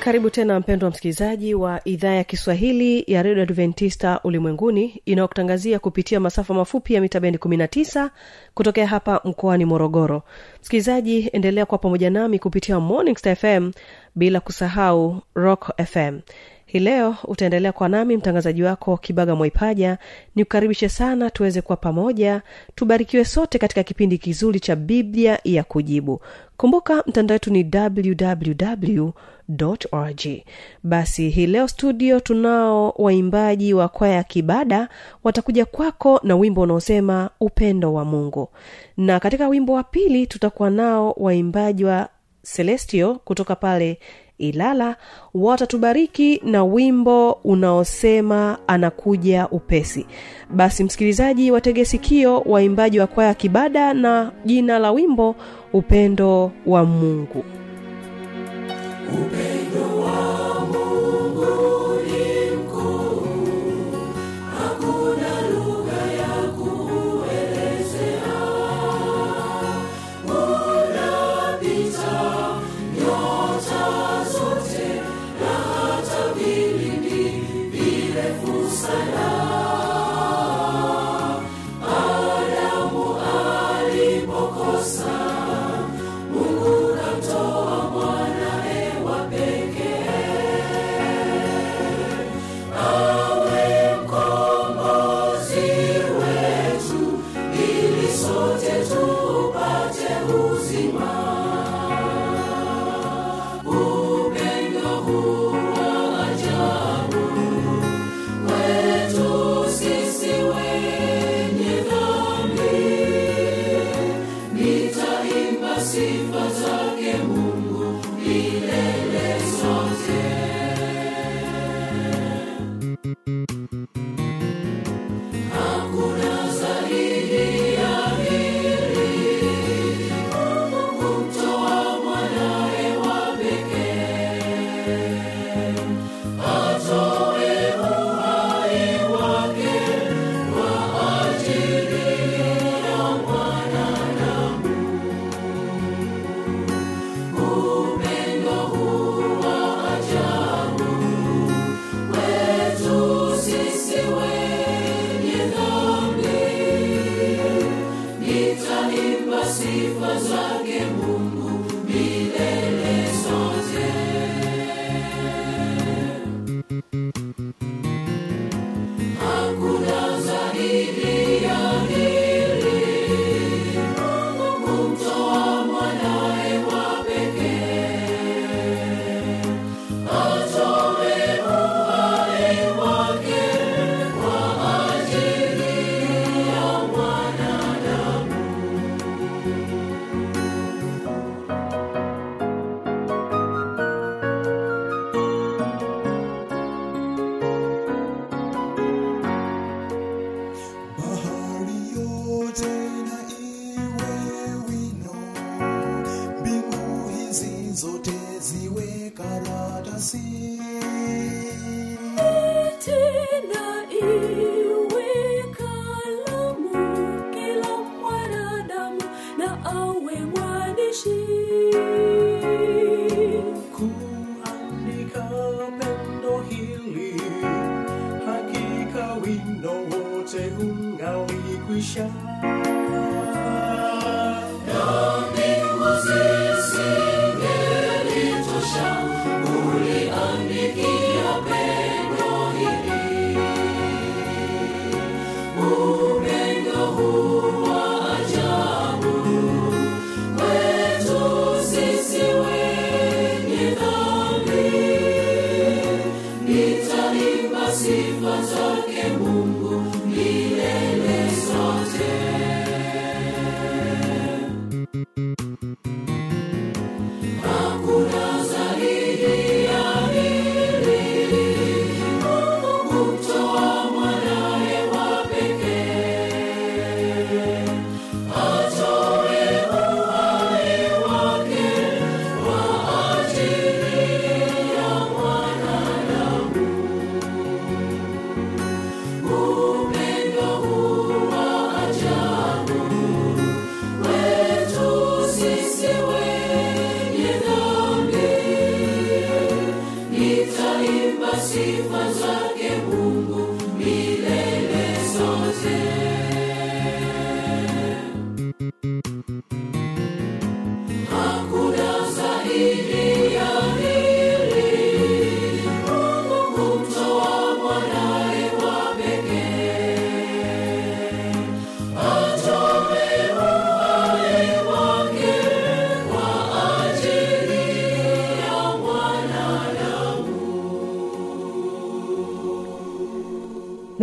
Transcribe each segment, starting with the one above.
karibu tena mpendwa msikilizaji wa idhaa ya kiswahili ya redio adventista ulimwenguni inayokutangazia kupitia masafa mafupi ya mita bendi 19 kutokea hapa mkoani morogoro. Msikilizaji endelea kuwa pamoja nami kupitia morning fm bila kusahau rock fm hii leo utaendelea kwa nami mtangazaji wako kibaga mwaipaja. Ni kukaribishe sana tuweze kuwa pamoja tubarikiwe sote katika kipindi kizuri cha biblia ya kujibu. Kumbuka mtandao wetu ni www org. Basi hii leo studio tunao waimbaji wa kwaya ya kibada. Watakuja kwako na wimbo unaosema upendo wa mungu. Na katika wimbo wa pili tutakuwa nao waimbaji wa celestio kutoka pale ilala. Watatubariki na wimbo unaosema anakuja upesi. Basi msikilizaji watege sikio waimbaji wa kwaya kibada na jina la wimbo upendo wa mungu upendo sote tupate uzima zote ziwe karatasi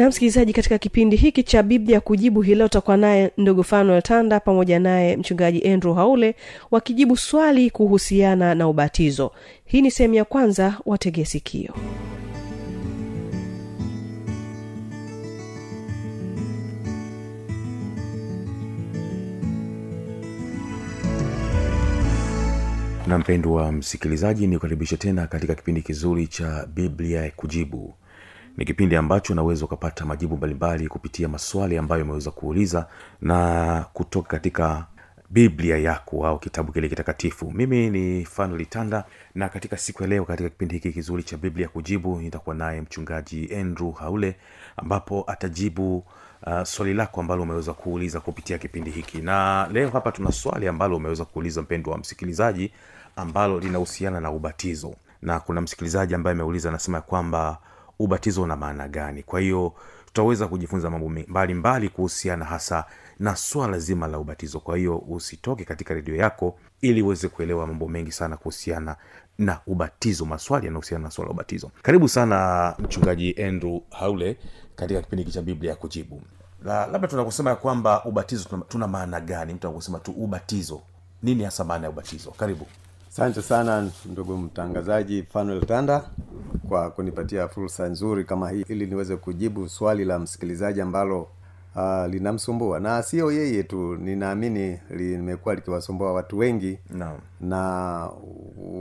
na msikilizaji katika kipindi hiki cha biblia kujibu hii leo utakuwa naye ndugu fanuel tanda pamoja naye mchungaji andrew haule wakijibu swali kuhusiana na ubatizo. Hii ni sehemu ya kwanza wategee sikio. Na mpendwa msikilizaji ni kukaribisha tena katika kipindi kizuri cha biblia kujibu ni kipindi ambacho unaweza ukapata majibu mbalimbali kupitia maswali ambayo umeweza kuuliza na kutoka katika biblia yako au kitabu kile kitakatifu. Mimi ni tanda na katika siku ya leo katika kipindi hiki kizuri cha biblia kujibu nitakuwa naye mchungaji andrew haule ambapo atajibu uh, swali lako ambalo umeweza kuuliza kupitia kipindi hiki. Na leo hapa tuna swali ambalo umeweza kuuliza mpendo wa msikilizaji ambalo linahusiana na ubatizo. Na kuna msikilizaji ambaye ameuliza anasema kwamba ubatizo una maana gani. Kwa hiyo tutaweza kujifunza mambo mbalimbali kuhusiana hasa na swala zima la ubatizo. Kwa hiyo usitoke katika redio yako ili uweze kuelewa mambo mengi sana kuhusiana na ubatizo maswali yanahusiana na swala la ubatizo. Karibu sana mchungaji andrew haule katika kipindi hiki cha biblia ya kujibu. La, labda tunakusema ya kwamba ubatizo tuna, tuna maana gani? Mtu anakusema tu ubatizo nini hasa maana ya ubatizo? Karibu asante sana ndugu mtangazaji fanuel tanda kwa kunipatia fursa nzuri kama hii ili niweze kujibu swali la msikilizaji ambalo uh, linamsumbua. Na sio yeye tu ninaamini limekuwa likiwasumbua watu wengi. No. na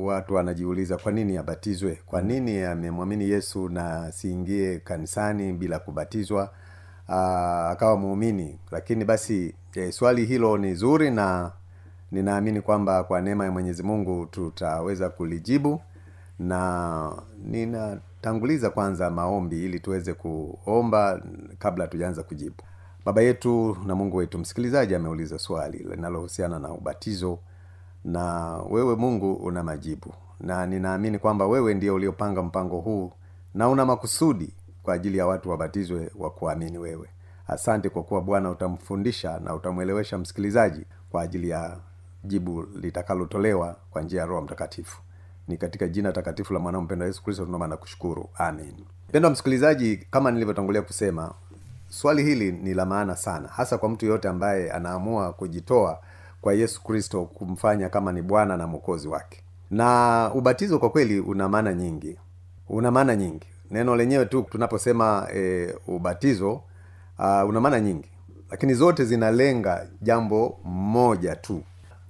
watu wanajiuliza kwa nini abatizwe? Kwa nini amemwamini yesu na siingie kanisani bila kubatizwa? Uh, akawa muumini. Lakini basi eh, swali hilo ni zuri na ninaamini kwamba kwa neema ya mwenyezi mungu tutaweza kulijibu na ninatanguliza kwanza maombi ili tuweze kuomba kabla tujaanza kujibu. Baba yetu na mungu wetu msikilizaji ameuliza swali linalohusiana na ubatizo na wewe mungu una majibu. Na ninaamini kwamba wewe ndio uliopanga mpango huu na una makusudi kwa ajili ya watu wabatizwe wa kuamini wewe. Asante kwa kuwa bwana utamfundisha na utamwelewesha msikilizaji kwa ajili ya jibu litakalotolewa kwa njia ya roho mtakatifu. Ni katika jina takatifu la mwanao mpendo yesu kristo tunaomba na kushukuru. Amen. mpendo msikilizaji kama nilivyotangulia kusema swali hili ni la maana sana hasa kwa mtu yoyote ambaye anaamua kujitoa kwa yesu kristo kumfanya kama ni bwana na mwokozi wake. Na ubatizo kwa kweli una maana nyingi. Una maana nyingi. Neno lenyewe tu tunaposema e, ubatizo uh, una maana nyingi. Lakini zote zinalenga jambo moja tu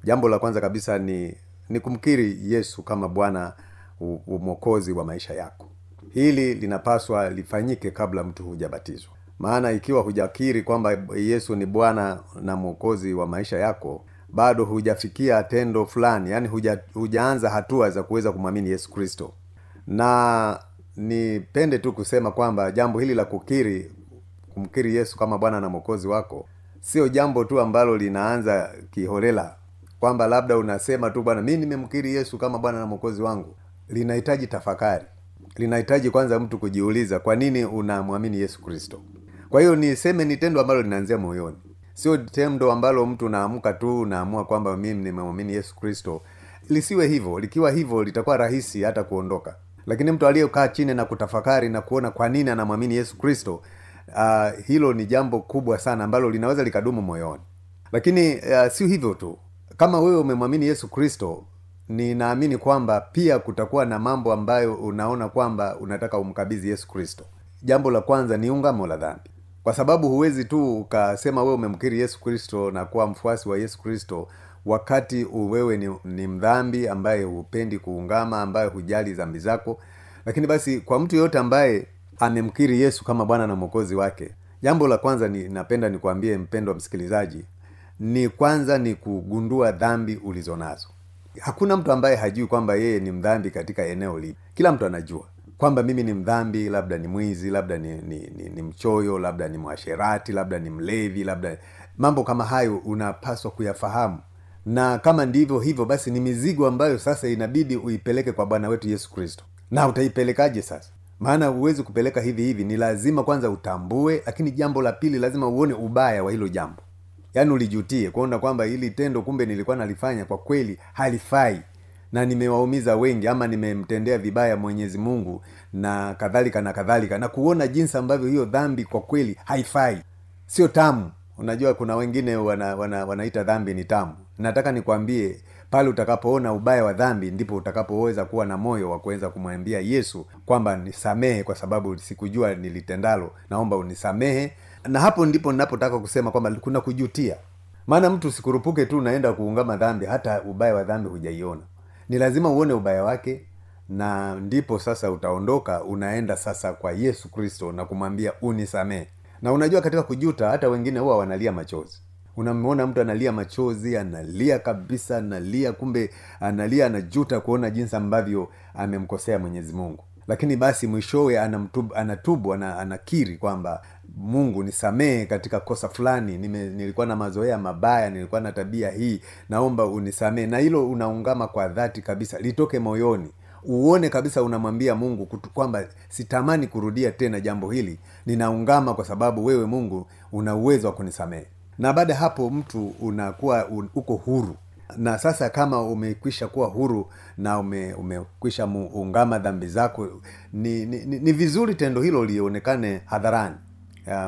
jambo la kwanza kabisa ni ni kumkiri yesu kama bwana mwokozi wa maisha yako. Hili linapaswa lifanyike kabla mtu hujabatizwa. Maana ikiwa hujakiri kwamba yesu ni bwana na mwokozi wa maisha yako bado hujafikia tendo fulani yaani huja, hujaanza hatua za kuweza kumwamini yesu kristo. Na nipende tu kusema kwamba jambo hili la kukiri kumkiri yesu kama bwana na mwokozi wako sio jambo tu ambalo linaanza kiholela kwamba labda unasema tu bwana mi nimemkiri yesu kama bwana na mwokozi wangu. Linahitaji tafakari. Linahitaji kwanza mtu kujiuliza kwa nini unamwamini yesu kristo? Kwa hiyo niseme ni tendo ambalo linaanzia moyoni. Sio tendo ambalo mtu unaamka tu unaamua kwamba mimi nimemwamini yesu kristo. Lisiwe hivyo. Likiwa hivyo litakuwa rahisi hata kuondoka. Lakini mtu aliyekaa chini na kutafakari na kuona kwa nini anamwamini yesu kristo uh, hilo ni jambo kubwa sana ambalo linaweza likadumu moyoni. Lakini uh, sio hivyo tu kama wewe umemwamini yesu kristo ninaamini kwamba pia kutakuwa na mambo ambayo unaona kwamba unataka umkabidhi yesu kristo. Jambo la kwanza ni ungamo la dhambi. Kwa sababu huwezi tu ukasema wewe umemkiri yesu kristo na kuwa mfuasi wa yesu kristo wakati wewe ni, ni mdhambi ambaye hupendi kuungama ambaye hujali dhambi zako. Lakini basi kwa mtu yoyote ambaye amemkiri yesu kama bwana na mwokozi wake jambo la kwanza ni napenda nikuambie mpendwa msikilizaji ni kwanza ni kugundua dhambi ulizonazo hakuna mtu ambaye hajui kwamba yeye ni mdhambi katika eneo lipi kila mtu anajua kwamba mimi ni mdhambi labda ni mwizi labda ni, ni, ni, ni mchoyo labda ni mwasherati labda ni mlevi labda mambo kama hayo unapaswa kuyafahamu. Na kama ndivyo hivyo basi ni mizigo ambayo sasa inabidi uipeleke kwa bwana wetu yesu kristo. Na utaipelekaje sasa? Maana huwezi kupeleka hivi hivi. Ni lazima kwanza utambue lakini jambo la pili lazima uone ubaya wa hilo jambo yaani ulijutie kuona kwamba hili tendo kumbe nilikuwa nalifanya kwa kweli halifai. Na nimewaumiza wengi ama nimemtendea vibaya mwenyezi mungu na kadhalika na kadhalika. Na kuona jinsi ambavyo hiyo dhambi kwa kweli haifai. Sio tamu. Unajua kuna wengine wana, wana, wanaita dhambi ni tamu. Nataka nikwambie pale utakapoona ubaya wa dhambi ndipo utakapoweza kuwa na moyo wa kuweza kumwambia yesu kwamba nisamehe kwa sababu sikujua nilitendalo. Naomba unisamehe na hapo ndipo ninapotaka kusema kwamba kuna kujutia. Maana mtu sikurupuke tu unaenda kuungama dhambi hata ubaya wa dhambi hujaiona. Ni lazima uone ubaya wake na ndipo sasa utaondoka unaenda sasa kwa yesu kristo na kumwambia unisamee na unajua katika kujuta hata wengine huwa wanalia machozi. Unamwona mtu analia machozi analia kabisa analia kumbe analia anajuta kuona jinsi ambavyo amemkosea mwenyezi mungu. Lakini basi mwishowe anamtubu, anatubu anakiri kwamba mungu nisamehe katika kosa fulani Nime, nilikuwa na mazoea mabaya nilikuwa na tabia hii naomba unisamehe. Na hilo unaungama kwa dhati kabisa litoke moyoni. Uone kabisa unamwambia mungu kwamba sitamani kurudia tena jambo hili. Ninaungama kwa sababu wewe mungu una uwezo wa kunisamehe. Na baada ya hapo mtu unakuwa un, uko huru. Na sasa kama umekwisha kuwa huru na ume, umekwisha ungama dhambi zako ni, ni, ni, ni vizuri tendo hilo lionekane hadharani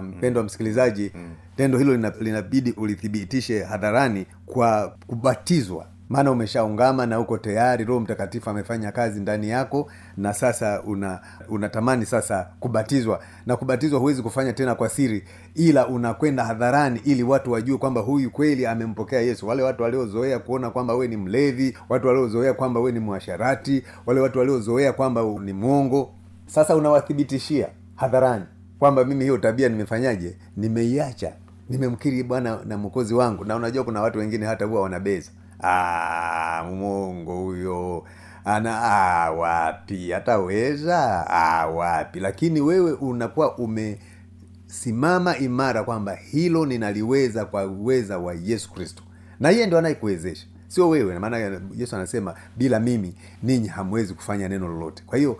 mpendo um, wa msikilizaji mm. tendo hilo linabidi ulithibitishe hadharani kwa kubatizwa. Maana umeshaungama na uko tayari roho mtakatifu amefanya kazi ndani yako na sasa una unatamani sasa kubatizwa. Na kubatizwa huwezi kufanya tena kwa siri ila unakwenda hadharani ili watu wajue kwamba huyu kweli amempokea yesu. Wale watu waliozoea kuona kwamba we ni mlevi watu waliozoea kwamba we ni mwasharati wale watu waliozoea kwamba ni mwongo sasa unawathibitishia hadharani kwamba mimi hiyo tabia nimefanyaje? Nimeiacha. Nimemkiri bwana na mwokozi wangu. Na unajua kuna watu wengine hata huwa wanabeza. "Ah, mwongo huyo. Ana ah, wapi? Hataweza? Ah, wapi? Lakini wewe unakuwa umesimama imara kwamba hilo ninaliweza kwa uweza wa yesu kristo. Na yeye ndo anayekuwezesha. Sio wewe. Maana yesu anasema bila mimi ninyi hamwezi kufanya neno lolote. Kwa hiyo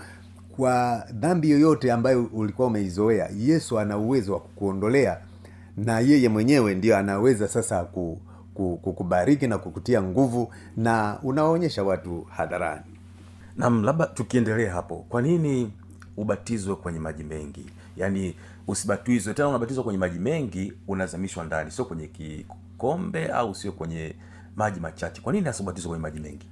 kwa dhambi yoyote ambayo ulikuwa umeizoea yesu ana uwezo wa kukuondolea na yeye mwenyewe ndio anaweza sasa ku, ku, kukubariki na kukutia nguvu na unawaonyesha watu hadharani. Nam labda tukiendelea hapo kwa nini ubatizwe kwenye maji mengi? Yaani usibatizwe tena unabatizwa kwenye maji mengi unazamishwa ndani sio kwenye kikombe au sio kwenye maji machache. Kwa nini asibatizwe kwenye maji mengi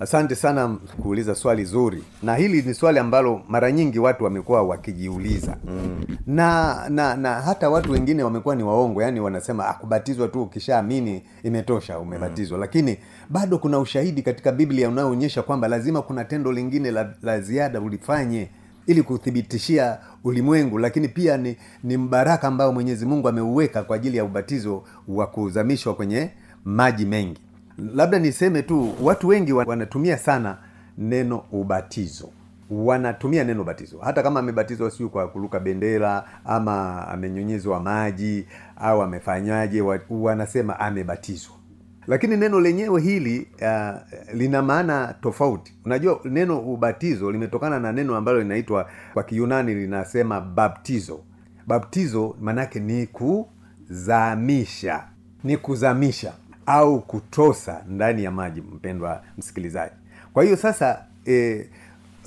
asante sana kuuliza swali zuri. Na hili ni swali ambalo mara nyingi watu wamekuwa wakijiuliza. Mm. na, na na hata watu wengine wamekuwa ni waongo yani wanasema akubatizwa kubatizwa tu ukishaamini imetosha umebatizwa. Mm. lakini bado kuna ushahidi katika biblia unaoonyesha kwamba lazima kuna tendo lingine la, la ziada ulifanye ili kuthibitishia ulimwengu. Lakini pia ni, ni mbaraka ambao mwenyezi mungu ameuweka kwa ajili ya ubatizo wa kuzamishwa kwenye maji mengi labda niseme tu watu wengi wanatumia sana neno ubatizo. Wanatumia neno ubatizo. Hata kama amebatizwa siu kwa kuruka bendera ama amenyunyizwa maji au amefanyaje wanasema amebatizwa. Lakini neno lenyewe hili uh, lina maana tofauti. Unajua neno ubatizo limetokana na neno ambalo linaitwa kwa kiyunani linasema baptizo. Baptizo maanaake ni kuzamisha. Ni kuzamisha au kutosa ndani ya maji mpendwa msikilizaji. Kwa hiyo sasa e,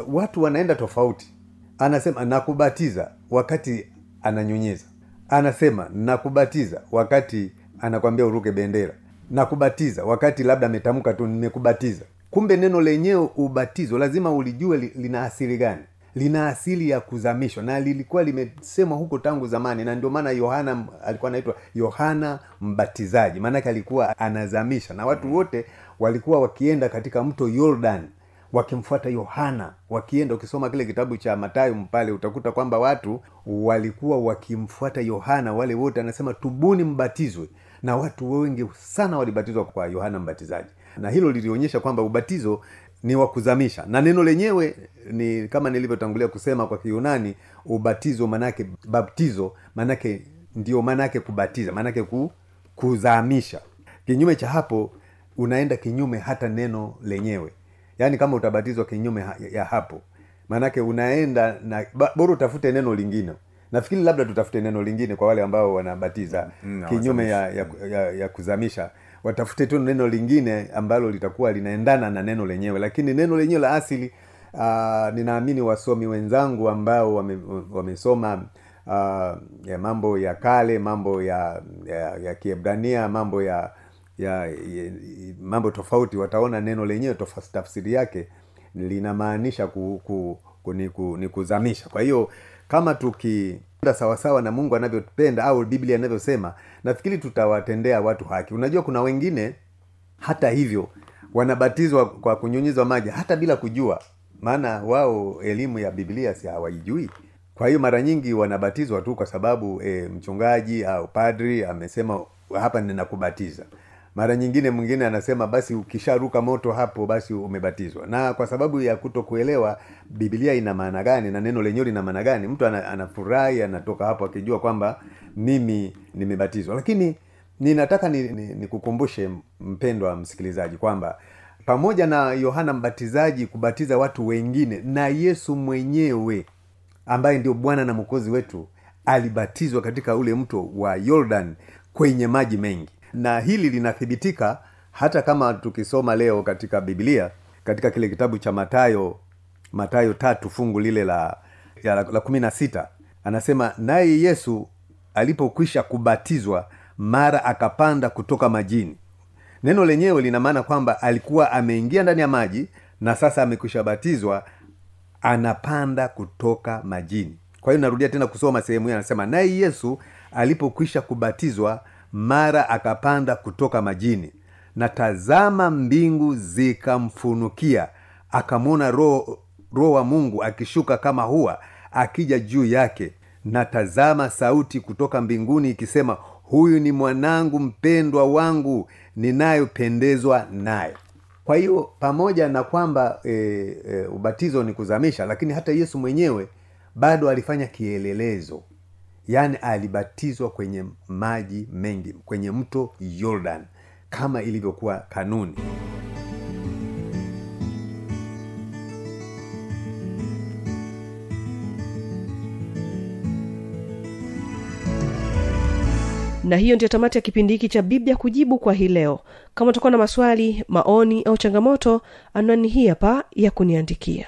watu wanaenda tofauti. Anasema nakubatiza wakati ananyunyiza anasema nakubatiza wakati anakwambia uruke bendera. Nakubatiza wakati labda ametamka tu nimekubatiza. Kumbe neno lenyewe ubatizo lazima ulijue li, lina asili gani lina asili ya kuzamishwa na lilikuwa limesemwa huko tangu zamani na ndio maana yohana alikuwa anaitwa yohana mbatizaji. Maanake alikuwa anazamisha na watu wote walikuwa wakienda katika mto yordan wakimfuata yohana wakienda ukisoma kile kitabu cha matayo pale utakuta kwamba watu walikuwa wakimfuata yohana wale wote anasema tubuni mbatizwe. Na watu wengi sana walibatizwa kwa yohana mbatizaji. Na hilo lilionyesha kwamba ubatizo ni wa kuzamisha. Na neno lenyewe ni kama nilivyotangulia kusema kwa kiunani ubatizo manake baptizo manake ndio maanaake kubatiza maanaake ku, kuzamisha. Kinyume cha hapo unaenda kinyume hata neno lenyewe. Yaani kama utabatizwa kinyume ha- ya hapo maanake unaenda na bora utafute neno lingine. Nafikiri labda tutafute neno lingine kwa wale ambao wanabatiza Mm, kinyume ya, ya, ya, ya kuzamisha watafute tu neno lingine ambalo litakuwa linaendana na neno lenyewe. Lakini neno lenyewe la asili uh, ninaamini wasomi wenzangu ambao wame, wamesoma uh, ya mambo ya kale mambo ya ya, ya kiebrania mambo ya, ya, ya mambo tofauti wataona neno lenyewe tafsiri yake linamaanisha ku, ku, ku, ni, ku, ni kuzamisha. Kwa hiyo kama tukienda sawasawa na mungu anavyopenda au biblia anavyosema nafikiri tutawatendea watu haki. Unajua kuna wengine hata hivyo wanabatizwa kwa kunyunyizwa maji hata bila kujua. Maana wao elimu ya biblia si hawaijui. Kwa hiyo mara nyingi wanabatizwa tu kwa sababu e, mchungaji au padri amesema hapa ninakubatiza mara nyingine mwingine anasema basi ukisharuka moto hapo basi umebatizwa. Na kwa sababu ya kuto kuelewa biblia ina maana gani na neno lenyewe lina maana gani mtu anafurahi anatoka hapo akijua kwamba mimi nimebatizwa. Lakini ninataka nikukumbushe ni, ni mpendwa msikilizaji kwamba pamoja na yohana mbatizaji kubatiza watu wengine na yesu mwenyewe ambaye ndio bwana na mwokozi wetu alibatizwa katika ule mto wa yordan kwenye maji mengi na hili linathibitika hata kama tukisoma leo katika biblia katika kile kitabu cha matayo matayo tatu fungu lile la kumi na sita anasema naye yesu alipokwisha kubatizwa mara akapanda kutoka majini. Neno lenyewe lina maana kwamba alikuwa ameingia ndani ya maji na sasa amekwisha batizwa anapanda kutoka majini. Kwa hiyo narudia tena kusoma sehemu hiyo anasema naye yesu alipokwisha kubatizwa mara akapanda kutoka majini na tazama mbingu zikamfunukia. Akamwona roho roho wa mungu akishuka kama hua akija juu yake. Na tazama sauti kutoka mbinguni ikisema huyu ni mwanangu mpendwa wangu ninayopendezwa naye. Kwa hiyo pamoja na kwamba e, e, ubatizo ni kuzamisha lakini hata yesu mwenyewe bado alifanya kielelezo yaani alibatizwa kwenye maji mengi kwenye mto yordan kama ilivyokuwa kanuni. Na hiyo ndio tamati ya kipindi hiki cha biblia kujibu kwa hii leo. Kama utakuwa na maswali maoni au changamoto anwani hii hapa ya kuniandikia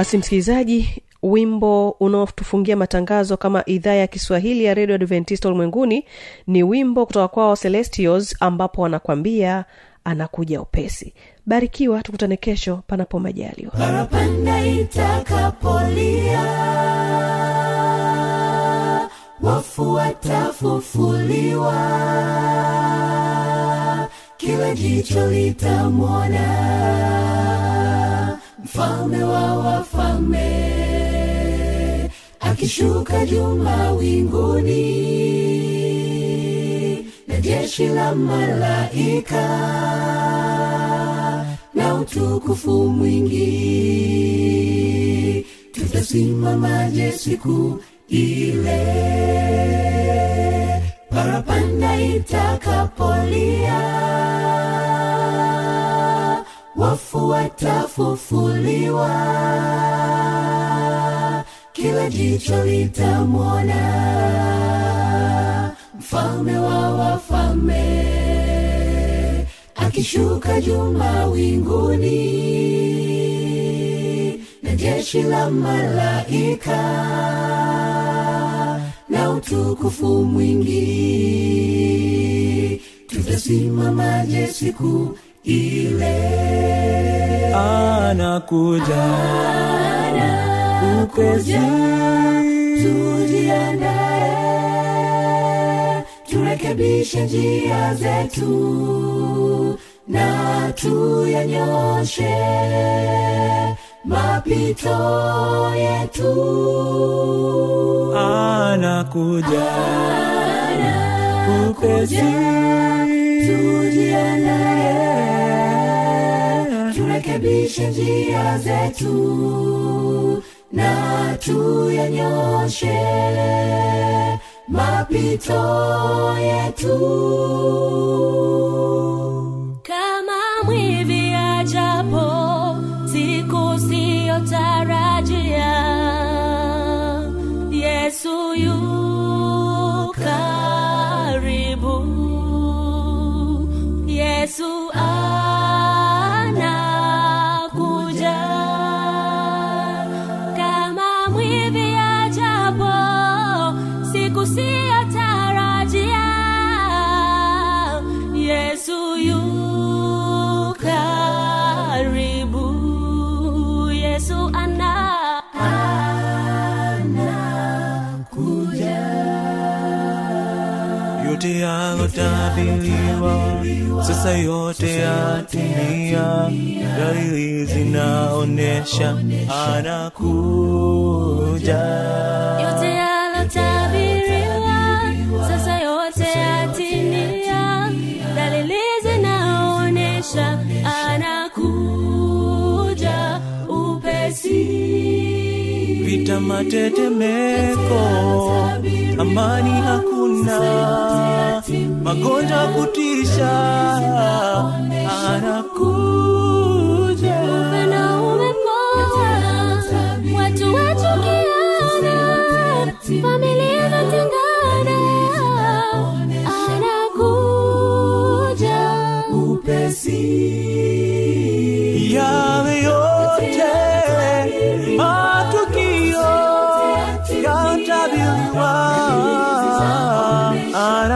basi msikilizaji wimbo unaotufungia matangazo kama idhaa ya kiswahili ya redio adventista ulimwenguni ni wimbo kutoka kwao celestios ambapo wanakwambia anakuja upesi. Barikiwa tukutane kesho panapo majaliwa. Parapanda itakapolia wafu watafufuliwa kila jicho litamwona mfalme wa wafalme akishuka juu mawinguni na jeshi la malaika na utukufu mwingi. Tutasimamaje siku ile? Parapanda itakapolia wafu watafufuliwa kila jicho litamwona. Mfalme wa wafalme akishuka juu mawinguni. Na jeshi la malaika na utukufu mwingi. Tutasimamaje siku ile. Anakuja anakuja tujiandae. Turekebishe njia zetu na tuyanyoshe mapito yetu. Anakuja upesi tujiandae turekebishe njia zetu na tuyanyoshe mapito yetu. Kama mwivi ajapo siku siyotarajia yesu yu yalotabiriwa sasa yote yatimia. dalili zinaonesha anakuja. Yote yalotabiriwa sasa yote yatimia. dalili zinaonyesha vita matetemeko. Amani hakuna. Magonjwa kutisha. Anakuja